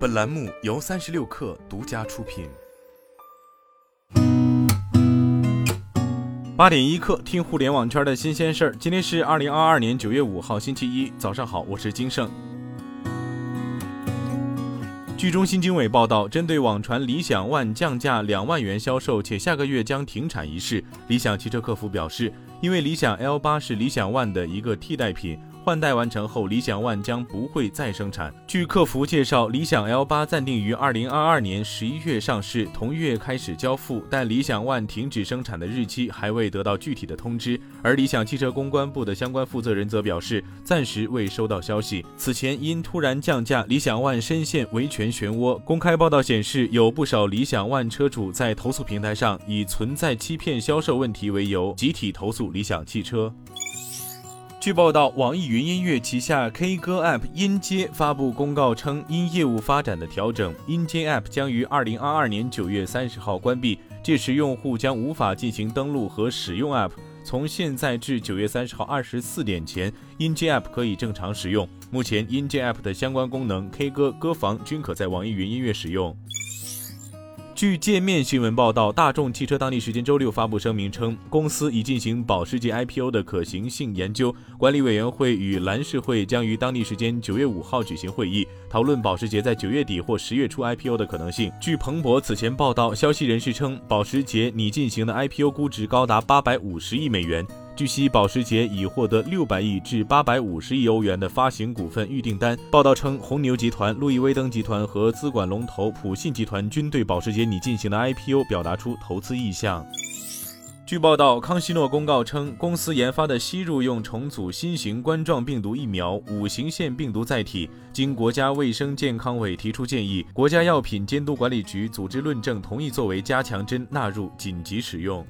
本栏目由三十六氪独家出品。八点一刻，听互联网圈的新鲜事儿。今天是二零二二年九月五号，星期一，早上好，我是金盛。据中新经纬报道，针对网传理想 ONE 降价两万元销售，且下个月将停产一事，理想汽车客服表示，因为理想 L 八是理想 ONE 的一个替代品。换代完成后，理想 ONE 将不会再生产。据客服介绍，理想 L 八暂定于二零二二年十一月上市，同月开始交付，但理想 ONE 停止生产的日期还未得到具体的通知。而理想汽车公关部的相关负责人则表示，暂时未收到消息。此前因突然降价，理想 ONE 深陷维权漩涡。公开报道显示，有不少理想 ONE 车主在投诉平台上以存在欺骗销售问题为由，集体投诉理想汽车。据报道，网易云音乐旗下 K 歌 App 音阶发布公告称，因业务发展的调整，音阶 App 将于二零二二年九月三十号关闭，届时用户将无法进行登录和使用 App。从现在至九月三十号二十四点前，音阶 App 可以正常使用。目前，音阶 App 的相关功能 K 歌歌房均可在网易云音乐使用。据界面新闻报道，大众汽车当地时间周六发布声明称，公司已进行保时捷 IPO 的可行性研究，管理委员会与蓝氏会将于当地时间九月五号举行会议，讨论保时捷在九月底或十月初 IPO 的可能性。据彭博此前报道，消息人士称，保时捷拟进行的 IPO 估值高达八百五十亿美元。据悉，保时捷已获得六百亿至八百五十亿欧元的发行股份预订单。报道称，红牛集团、路易威登集团和资管龙头普信集团均对保时捷拟进行的 IPO 表达出投资意向。据报道，康希诺公告称，公司研发的吸入用重组新型冠状病毒疫苗五型腺病毒载体，经国家卫生健康委提出建议，国家药品监督管理局组织论证，同意作为加强针纳入紧急使用。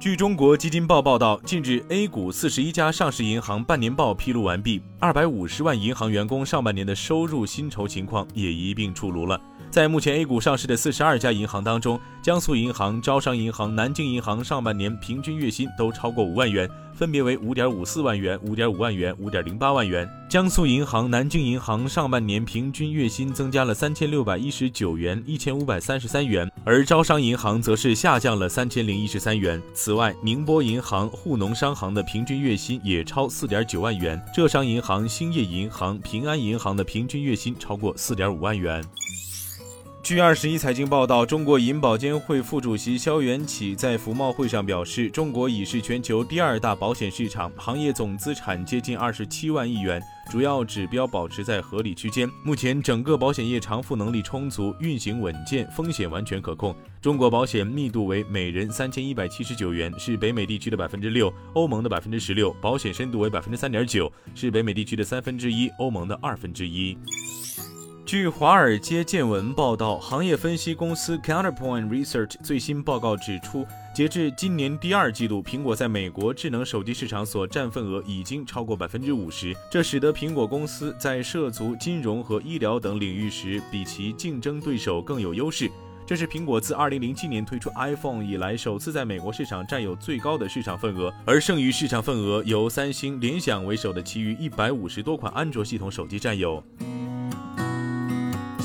据中国基金报报道，近日 A 股四十一家上市银行半年报披露完毕，二百五十万银行员工上半年的收入薪酬情况也一并出炉了。在目前 A 股上市的四十二家银行当中，江苏银行、招商银行、南京银行上半年平均月薪都超过五万元，分别为五点五四万元、五点五万元、五点零八万元。江苏银行、南京银行上半年平均月薪增加了三千六百一十九元、一千五百三十三元，而招商银行则是下降了三千零一十三元。此外，宁波银行、沪农商行的平均月薪也超四点九万元，浙商银行、兴业银行、平安银行的平均月薪超过四点五万元。据二十一财经报道，中国银保监会副主席肖元起在服贸会上表示，中国已是全球第二大保险市场，行业总资产接近二十七万亿元，主要指标保持在合理区间。目前整个保险业偿付能力充足，运行稳健，风险完全可控。中国保险密度为每人三千一百七十九元，是北美地区的百分之六，欧盟的百分之十六；保险深度为百分之三点九，是北美地区的三分之一，欧盟的二分之一。据华尔街见闻报道，行业分析公司 Counterpoint Research 最新报告指出，截至今年第二季度，苹果在美国智能手机市场所占份额已经超过百分之五十，这使得苹果公司在涉足金融和医疗等领域时，比其竞争对手更有优势。这是苹果自二零零七年推出 iPhone 以来，首次在美国市场占有最高的市场份额，而剩余市场份额由三星、联想为首的其余一百五十多款安卓系统手机占有。